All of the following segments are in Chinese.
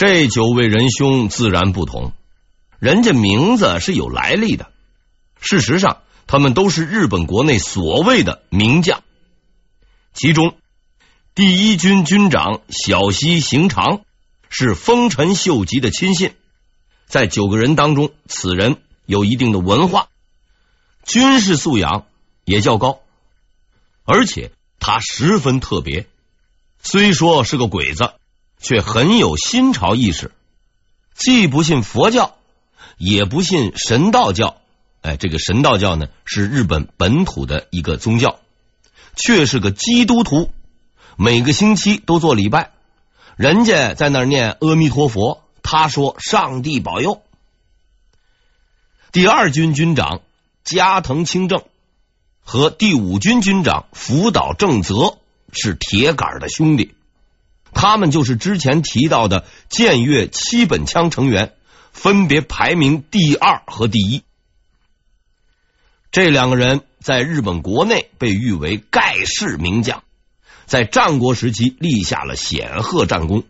这九位仁兄自然不同，人家名字是有来历的。事实上，他们都是日本国内所谓的名将。其中，第一军军长小西行长是丰臣秀吉的亲信，在九个人当中，此人有一定的文化，军事素养也较高，而且他十分特别。虽说是个鬼子，却很有新潮意识，既不信佛教，也不信神道教。哎，这个神道教呢，是日本本土的一个宗教，却是个基督徒，每个星期都做礼拜。人家在那儿念阿弥陀佛，他说上帝保佑。第二军军长加藤清正和第五军军长福岛正则是铁杆的兄弟，他们就是之前提到的贱岳七本枪成员，分别排名第二和第一。这两个人在日本国内被誉为盖世名将，在战国时期立下了显赫战功，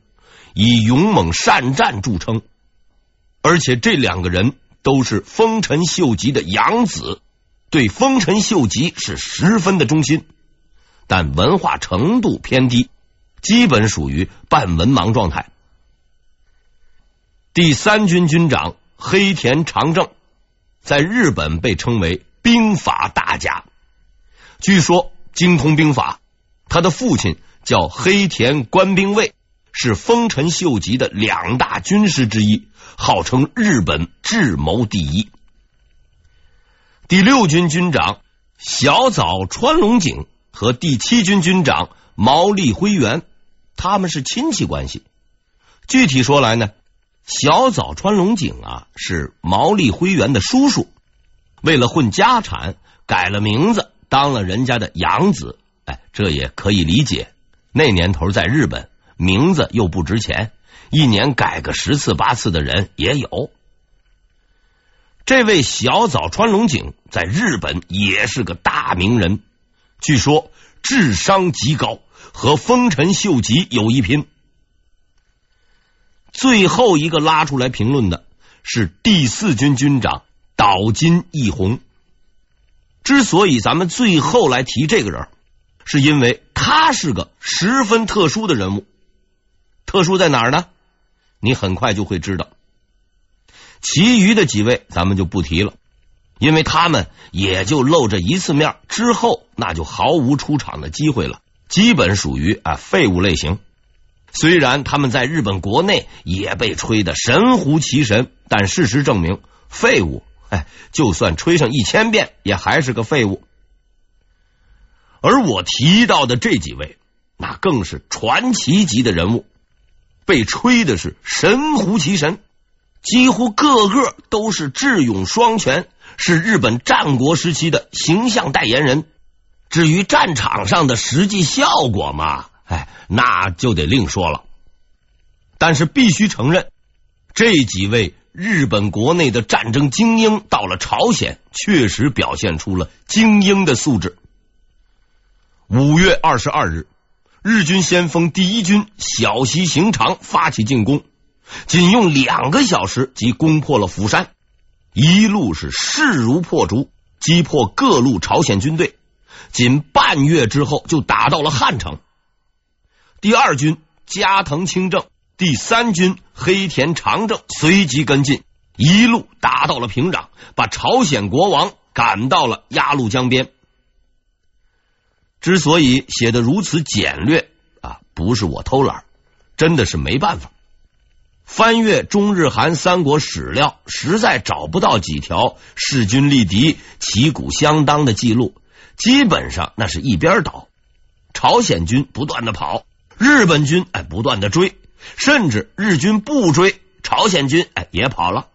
以勇猛善战著称。而且这两个人都是丰臣秀吉的养子，对丰臣秀吉是十分的忠心，但文化程度偏低，基本属于半文盲状态。第三军军长黑田长政在日本被称为。兵法大家，据说精通兵法。他的父亲叫黑田官兵卫，是丰臣秀吉的两大军师之一，号称日本智谋第一。第六军军长小早川隆景和第七军军长毛利辉元，他们是亲戚关系。具体说来呢，小早川隆景啊是毛利辉元的叔叔。为了混家产，改了名字，当了人家的养子。哎，这也可以理解。那年头在日本，名字又不值钱，一年改个十次八次的人也有。这位小早川龙井在日本也是个大名人，据说智商极高，和丰臣秀吉有一拼。最后一个拉出来评论的是第四军军长。岛津义弘，之所以咱们最后来提这个人，是因为他是个十分特殊的人物。特殊在哪儿呢？你很快就会知道。其余的几位咱们就不提了，因为他们也就露这一次面，之后那就毫无出场的机会了，基本属于啊废物类型。虽然他们在日本国内也被吹得神乎其神，但事实证明，废物。哎，就算吹上一千遍，也还是个废物。而我提到的这几位，那更是传奇级的人物，被吹的是神乎其神，几乎个个都是智勇双全，是日本战国时期的形象代言人。至于战场上的实际效果嘛，哎，那就得另说了。但是必须承认，这几位。日本国内的战争精英到了朝鲜，确实表现出了精英的素质。五月二十二日，日军先锋第一军小西行长发起进攻，仅用两个小时即攻破了釜山，一路是势如破竹，击破各路朝鲜军队。仅半月之后，就打到了汉城。第二军加藤清正。第三军黑田长政随即跟进，一路打到了平壤，把朝鲜国王赶到了鸭绿江边。之所以写的如此简略啊，不是我偷懒，真的是没办法。翻阅中日韩三国史料，实在找不到几条势均力敌、旗鼓相当的记录，基本上那是一边倒，朝鲜军不断的跑，日本军哎不断的追。甚至日军不追，朝鲜军哎也跑了。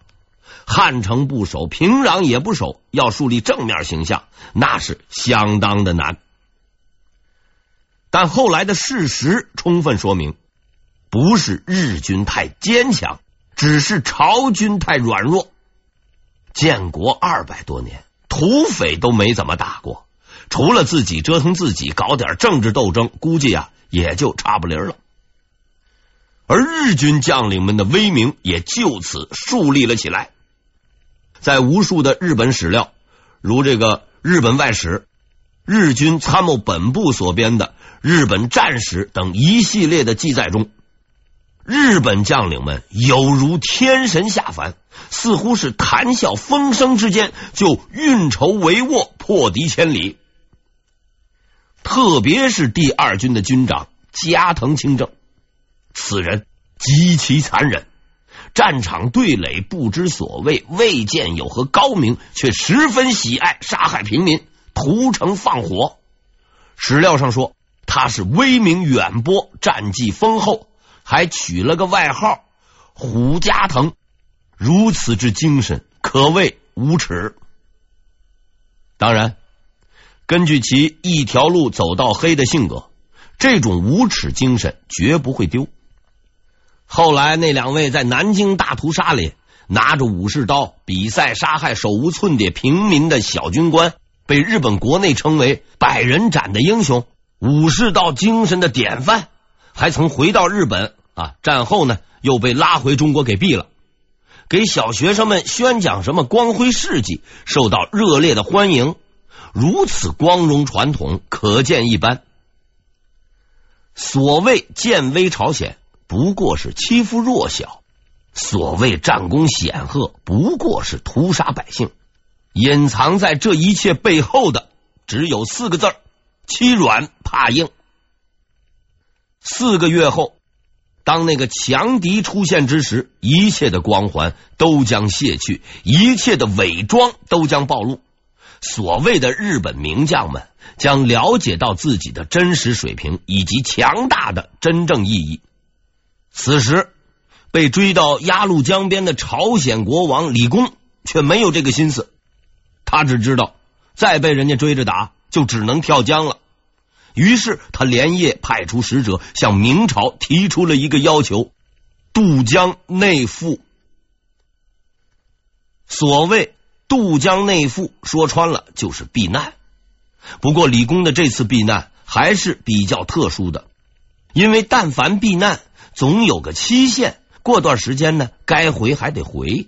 汉城不守，平壤也不守，要树立正面形象，那是相当的难。但后来的事实充分说明，不是日军太坚强，只是朝军太软弱。建国二百多年，土匪都没怎么打过，除了自己折腾自己，搞点政治斗争，估计啊也就差不离了。而日军将领们的威名也就此树立了起来。在无数的日本史料，如这个《日本外史》、日军参谋本部所编的《日本战史》等一系列的记载中，日本将领们有如天神下凡，似乎是谈笑风生之间就运筹帷幄，破敌千里。特别是第二军的军长加藤清正。此人极其残忍，战场对垒不知所谓，未见有何高明，却十分喜爱杀害平民，屠城放火。史料上说他是威名远播，战绩丰厚，还取了个外号“虎加藤”。如此之精神，可谓无耻。当然，根据其一条路走到黑的性格，这种无耻精神绝不会丢。后来那两位在南京大屠杀里拿着武士刀比赛杀害手无寸铁平民的小军官，被日本国内称为“百人斩”的英雄，武士道精神的典范，还曾回到日本啊。战后呢，又被拉回中国给毙了。给小学生们宣讲什么光辉事迹，受到热烈的欢迎。如此光荣传统，可见一斑。所谓建威朝鲜。不过是欺负弱小，所谓战功显赫，不过是屠杀百姓。隐藏在这一切背后的，只有四个字：欺软怕硬。四个月后，当那个强敌出现之时，一切的光环都将卸去，一切的伪装都将暴露。所谓的日本名将们将了解到自己的真实水平以及强大的真正意义。此时，被追到鸭绿江边的朝鲜国王李公却没有这个心思，他只知道再被人家追着打，就只能跳江了。于是，他连夜派出使者向明朝提出了一个要求：渡江内附。所谓渡江内附，说穿了就是避难。不过，李公的这次避难还是比较特殊的，因为但凡避难。总有个期限，过段时间呢，该回还得回。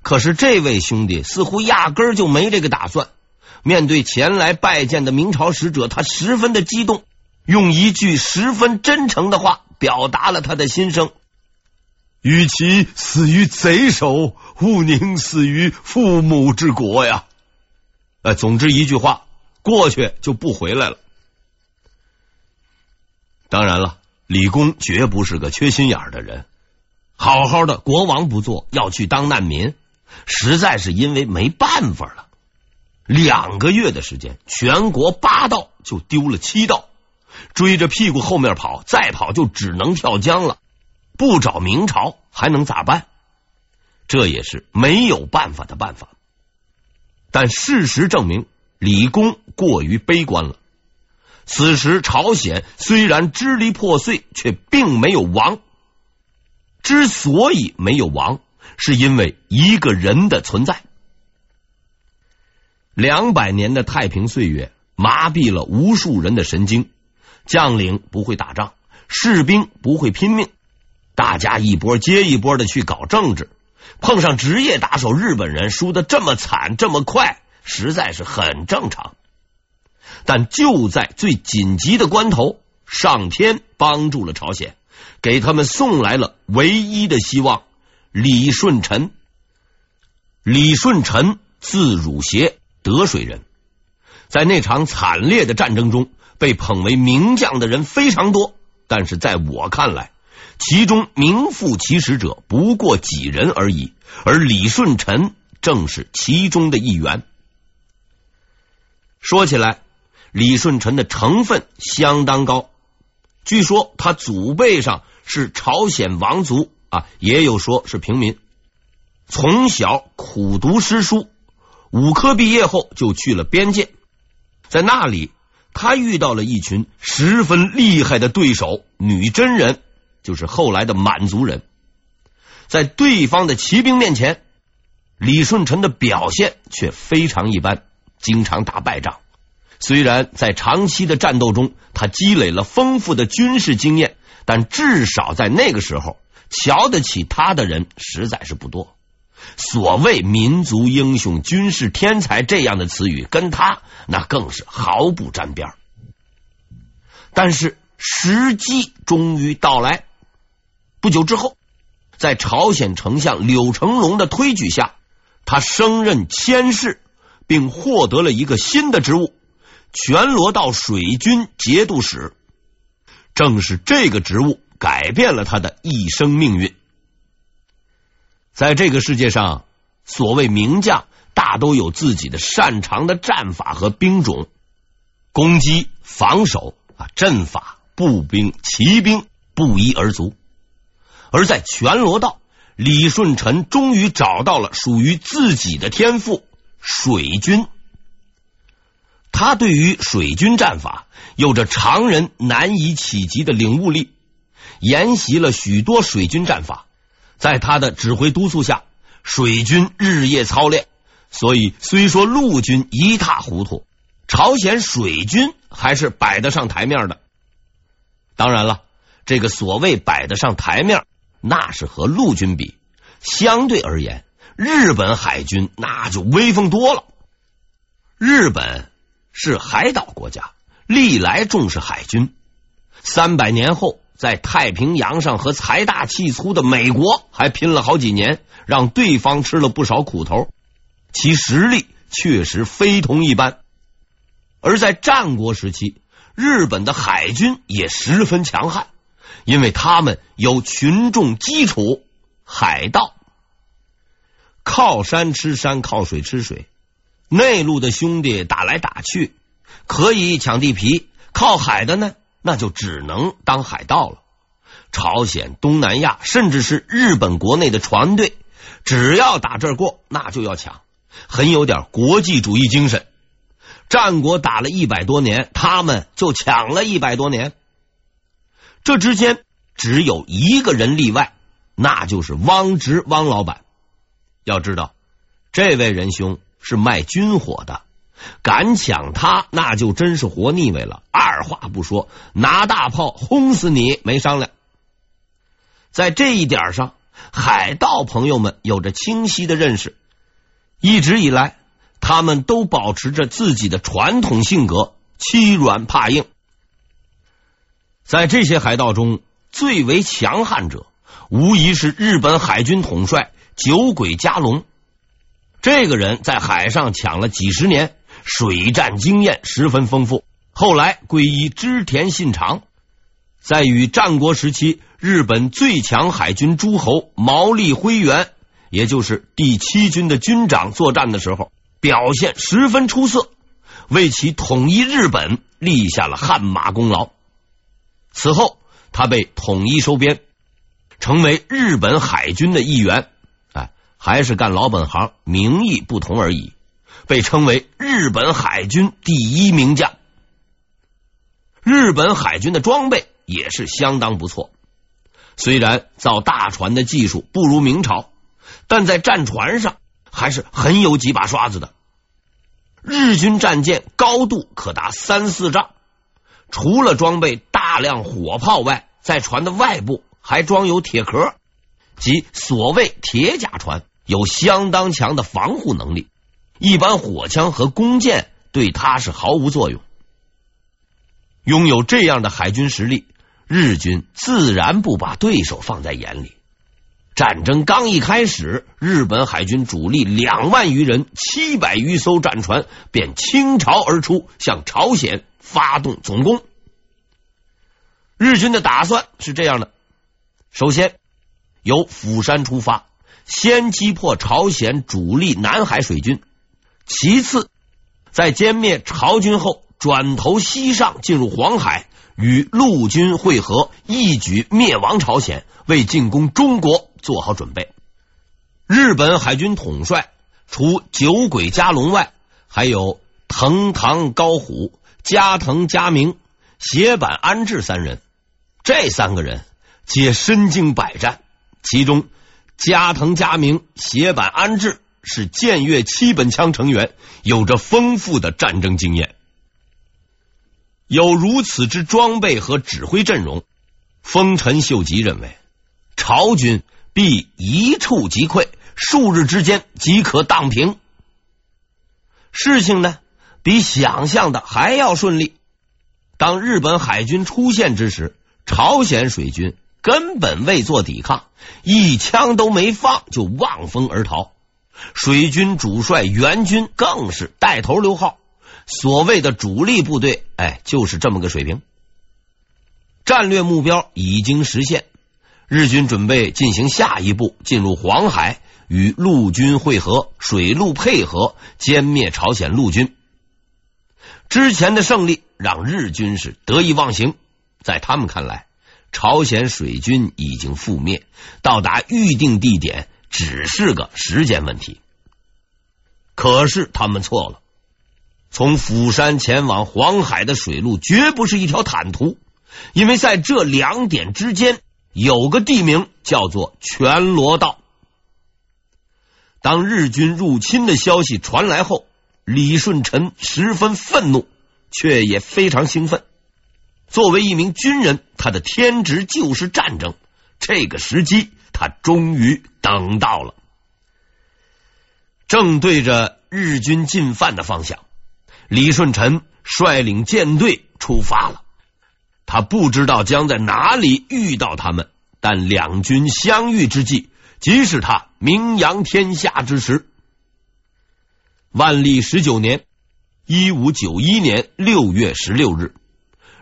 可是这位兄弟似乎压根儿就没这个打算。面对前来拜见的明朝使者，他十分的激动，用一句十分真诚的话表达了他的心声：“与其死于贼手，勿宁死于父母之国呀！”呃，总之一句话，过去就不回来了。当然了。李公绝不是个缺心眼的人，好好的国王不做，要去当难民，实在是因为没办法了。两个月的时间，全国八道就丢了七道，追着屁股后面跑，再跑就只能跳江了。不找明朝还能咋办？这也是没有办法的办法。但事实证明，李公过于悲观了。此时，朝鲜虽然支离破碎，却并没有亡。之所以没有亡，是因为一个人的存在。两百年的太平岁月，麻痹了无数人的神经。将领不会打仗，士兵不会拼命，大家一波接一波的去搞政治，碰上职业打手日本人输得这么惨这么快，实在是很正常。但就在最紧急的关头，上天帮助了朝鲜，给他们送来了唯一的希望——李舜臣。李舜臣字汝协，德水人，在那场惨烈的战争中被捧为名将的人非常多，但是在我看来，其中名副其实者不过几人而已，而李舜臣正是其中的一员。说起来。李舜臣的成分相当高，据说他祖辈上是朝鲜王族啊，也有说是平民。从小苦读诗书，武科毕业后就去了边界，在那里他遇到了一群十分厉害的对手——女真人，就是后来的满族人。在对方的骑兵面前，李舜臣的表现却非常一般，经常打败仗。虽然在长期的战斗中，他积累了丰富的军事经验，但至少在那个时候，瞧得起他的人实在是不多。所谓民族英雄、军事天才这样的词语，跟他那更是毫不沾边。但是时机终于到来，不久之后，在朝鲜丞相柳成龙的推举下，他升任佥事，并获得了一个新的职务——全罗道水军节度使。正是这个职务改变了他的一生命运。在这个世界上，所谓名将大都有自己的擅长的战法和兵种，攻击、防守啊，阵法、步兵、骑兵不一而足。而在全罗道，李舜臣终于找到了属于自己的天赋——水军。他对于水军战法有着常人难以企及的领悟力，研习了许多水军战法。在他的指挥督促下，水军日夜操练，所以虽说陆军一塌糊涂，朝鲜水军还是摆得上台面的。当然了，这个所谓摆得上台面，那是和陆军比，相对而言，日本海军那就威风多了。日本是海岛国家，历来重视海军，三百年后。在太平洋上和财大气粗的美国还拼了好几年，让对方吃了不少苦头，其实力确实非同一般。而在战国时期，日本的海军也十分强悍，因为他们有群众基础——海盗，靠山吃山，靠水吃水。内陆的兄弟打来打去，可以抢地皮；靠海的呢？那就只能当海盗了。朝鲜、东南亚，甚至是日本国内的船队，只要打这儿过，那就要抢，很有点国际主义精神。战国打了一百多年，他们就抢了一百多年。这之间只有一个人例外，那就是汪直汪老板。要知道，这位仁兄是卖军火的。敢抢他，那就真是活腻歪了。二话不说，拿大炮轰死你，没商量。在这一点上，海盗朋友们有着清晰的认识。一直以来，他们都保持着自己的传统性格，欺软怕硬。在这些海盗中，最为强悍者，无疑是日本海军统帅酒鬼加隆。这个人在海上抢了几十年。水战经验十分丰富，后来皈依织田信长，在与战国时期日本最强海军诸侯毛利辉元，也就是第七军的军长作战的时候，表现十分出色，为其统一日本立下了汗马功劳。此后，他被统一收编，成为日本海军的一员。哎，还是干老本行，名义不同而已。被称为日本海军第一名将。日本海军的装备也是相当不错，虽然造大船的技术不如明朝，但在战船上还是很有几把刷子的。日军战舰高度可达三四丈，除了装备大量火炮外，在船的外部还装有铁壳，即所谓铁甲船，有相当强的防护能力。一般火枪和弓箭对他是毫无作用。拥有这样的海军实力，日军自然不把对手放在眼里。战争刚一开始，日本海军主力两万余人、七百余艘战船便倾巢而出，向朝鲜发动总攻。日军的打算是这样的：首先由釜山出发，先击破朝鲜主力南海水军。其次，在歼灭朝军后，转头西上，进入黄海，与陆军会合，一举灭亡朝鲜，为进攻中国做好准备。日本海军统帅除酒鬼加隆外，还有藤堂高虎、加藤嘉明、斜坂安治三人。这三个人皆身经百战，其中加藤嘉明、斜坂安治。是舰越七本枪成员，有着丰富的战争经验。有如此之装备和指挥阵容，丰臣秀吉认为朝军必一触即溃，数日之间即可荡平。事情呢，比想象的还要顺利。当日本海军出现之时，朝鲜水军根本未做抵抗，一枪都没放就望风而逃。水军主帅援军更是带头溜号。所谓的主力部队，哎，就是这么个水平。战略目标已经实现，日军准备进行下一步，进入黄海。与陆军会合，水陆配合，歼灭朝鲜陆军。之前的胜利让日军是得意忘形，在他们看来，朝鲜水军已经覆灭，到达预定地点只是个时间问题。可是他们错了，从釜山前往黄海的水路绝不是一条坦途，因为在这两点之间有个地名叫做全罗道。当日军入侵的消息传来后，李舜臣十分愤怒，却也非常兴奋。作为一名军人，他的天职就是战争。这个时机，他终于等到了。正对着日军进犯的方向，李舜臣率领舰队出发了。他不知道将在哪里遇到他们，但两军相遇之际。即是他名扬天下之时。万历十九年（一五九一年）六月十六日，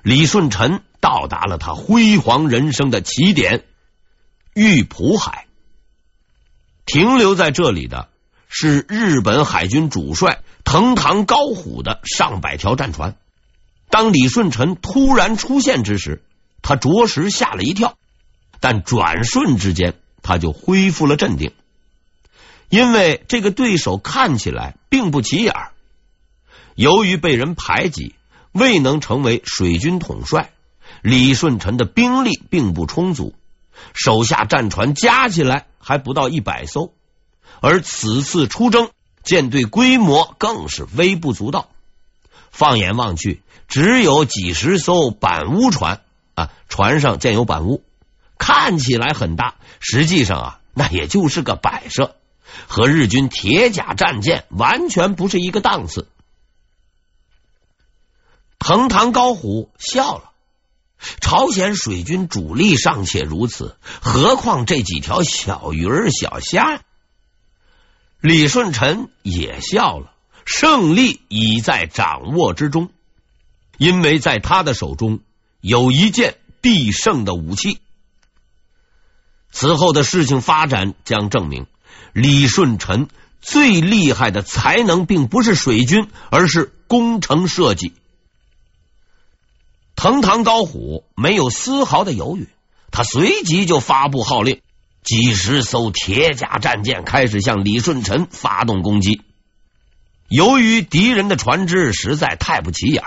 李舜臣到达了他辉煌人生的起点——玉浦海。停留在这里的是日本海军主帅藤堂高虎的上百条战船。当李舜臣突然出现之时，他着实吓了一跳，但转瞬之间。他就恢复了镇定，因为这个对手看起来并不起眼。由于被人排挤，未能成为水军统帅，李舜臣的兵力并不充足，手下战船加起来还不到一百艘，而此次出征，舰队规模更是微不足道。放眼望去，只有几十艘板屋船啊，船上建有板屋。看起来很大，实际上啊，那也就是个摆设，和日军铁甲战舰完全不是一个档次。藤堂高虎笑了，朝鲜水军主力尚且如此，何况这几条小鱼儿小虾？李舜臣也笑了，胜利已在掌握之中，因为在他的手中有一件必胜的武器。此后的事情发展将证明，李舜臣最厉害的才能并不是水军，而是工程设计。藤堂高虎没有丝毫的犹豫，他随即就发布号令，几十艘铁甲战舰开始向李舜臣发动攻击。由于敌人的船只实在太不起眼，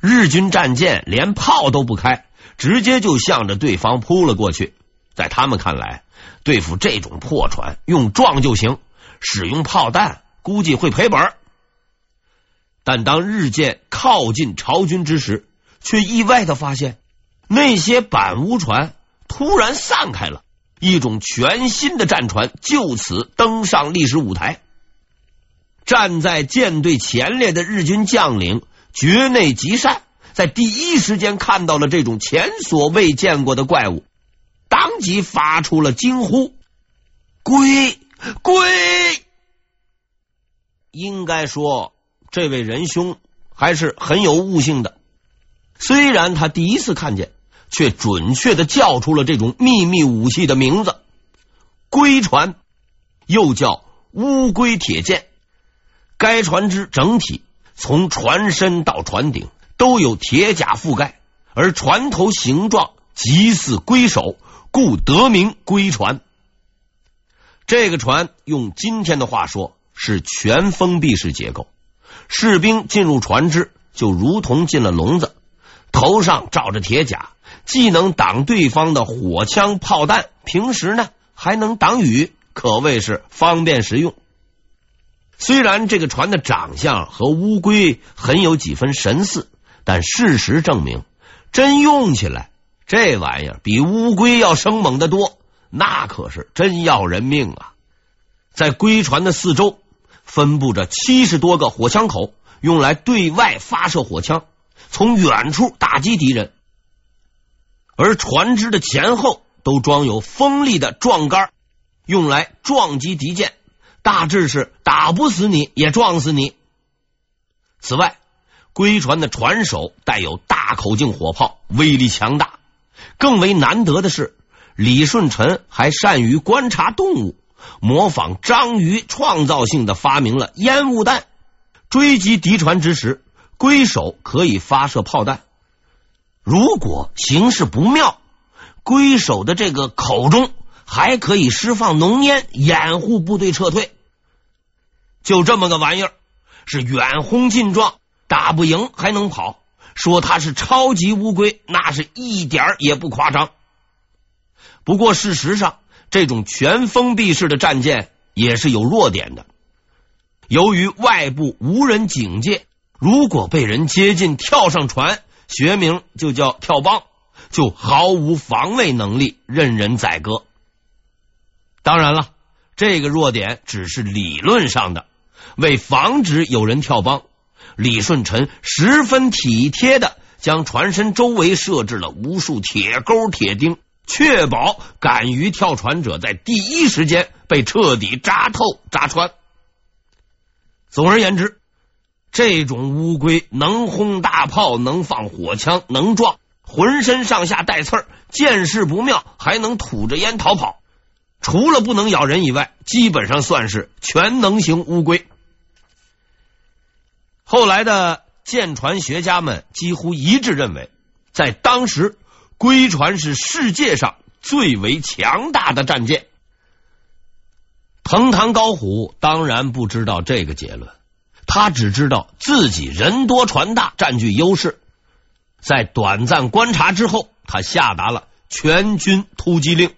日军战舰连炮都不开，直接就向着对方扑了过去。在他们看来，对付这种破船，用撞就行，使用炮弹估计会赔本。但当日舰靠近朝军之时，却意外的发现，那些板屋船突然散开了，一种全新的战船就此登上历史舞台。站在舰队前列的日军将领堀内吉善，在第一时间看到了这种前所未见过的怪物。当即发出了惊呼：“龟龟！”应该说，这位仁兄还是很有悟性的。虽然他第一次看见，却准确的叫出了这种秘密武器的名字——龟船，又叫乌龟铁舰。该船只整体从船身到船顶都有铁甲覆盖，而船头形状极似龟首。故得名龟船。这个船用今天的话说是全封闭式结构，士兵进入船只就如同进了笼子，头上罩着铁甲，既能挡对方的火枪炮弹，平时呢还能挡雨，可谓是方便实用。虽然这个船的长相和乌龟很有几分神似，但事实证明，真用起来这玩意儿比乌龟要生猛的多，那可是真要人命啊！在龟船的四周分布着七十多个火枪口，用来对外发射火枪，从远处打击敌人。而船只的前后都装有锋利的撞杆，用来撞击敌舰，大致是打不死你也撞死你。此外，龟船的船首带有大口径火炮，威力强大。更为难得的是，李舜臣还善于观察动物，模仿章鱼，创造性的发明了烟雾弹。追击敌船之时，龟首可以发射炮弹。如果形势不妙，龟首的这个口中还可以释放浓烟，掩护部队撤退。就这么个玩意儿，是远轰近撞，打不赢还能跑。说它是超级乌龟，那是一点也不夸张。不过事实上，这种全封闭式的战舰也是有弱点的。由于外部无人警戒，如果被人接近，跳上船。学名就叫跳帮，就毫无防卫能力，任人宰割。当然了，这个弱点只是理论上的。为防止有人跳帮，李舜臣十分体贴的将船身周围设置了无数铁钩、铁钉，确保敢于跳船者在第一时间被彻底扎透、扎穿。总而言之。这种乌龟能轰大炮，能放火枪，能撞，浑身上下带刺儿，见势不妙还能吐着烟逃跑。除了不能咬人以外，基本上算是全能型乌龟。后来的舰船学家们几乎一致认为，在当时，龟船是世界上最为强大的战舰。藤堂高虎当然不知道这个结论。他只知道自己人多船大，占据优势。在短暂观察之后，他下达了全军突击令。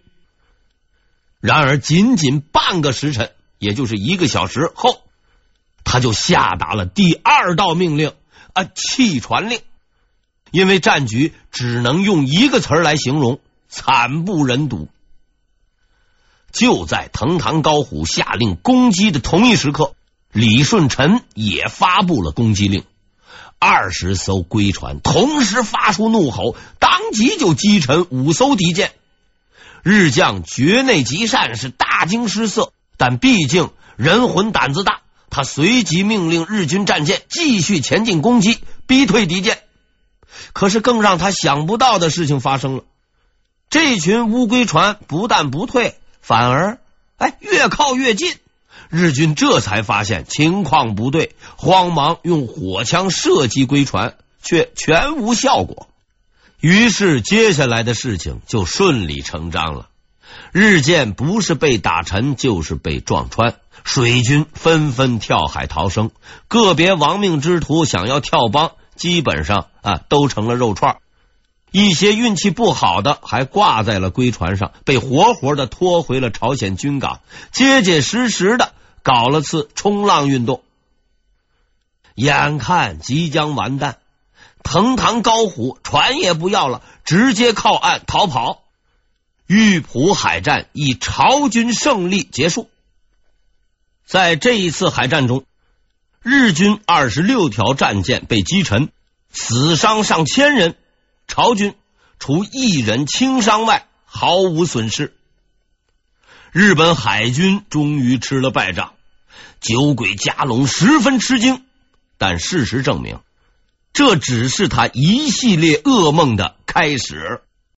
然而，仅仅半个时辰，也就是一个小时后，他就下达了第二道命令啊，弃船令。因为战局只能用一个词来形容：惨不忍睹。就在藤堂高虎下令攻击的同一时刻。李舜臣也发布了攻击令，二十艘龟船同时发出怒吼，当即就击沉五艘敌舰。日将堀内吉善是大惊失色，但毕竟人魂胆子大，他随即命令日军战舰继续前进攻击，逼退敌舰。可是更让他想不到的事情发生了，这群乌龟船不但不退，反而哎越靠越近。日军这才发现情况不对，慌忙用火枪射击龟船，却全无效果。于是接下来的事情就顺理成章了。日舰不是被打沉，就是被撞穿，水军纷纷跳海逃生。个别亡命之徒想要跳帮，基本上啊都成了肉串。一些运气不好的还挂在了龟船上，被活活的拖回了朝鲜军港，结结实实的搞了次冲浪运动。眼看即将完蛋，藤堂高虎船也不要了，直接靠岸逃跑。玉浦海战以朝军胜利结束。在这一次海战中，日军二十六条战舰被击沉，死伤上千人。朝军除一人轻伤外，毫无损失。日本海军终于吃了败仗，酒鬼加隆十分吃惊。但事实证明，这只是他一系列噩梦的开始。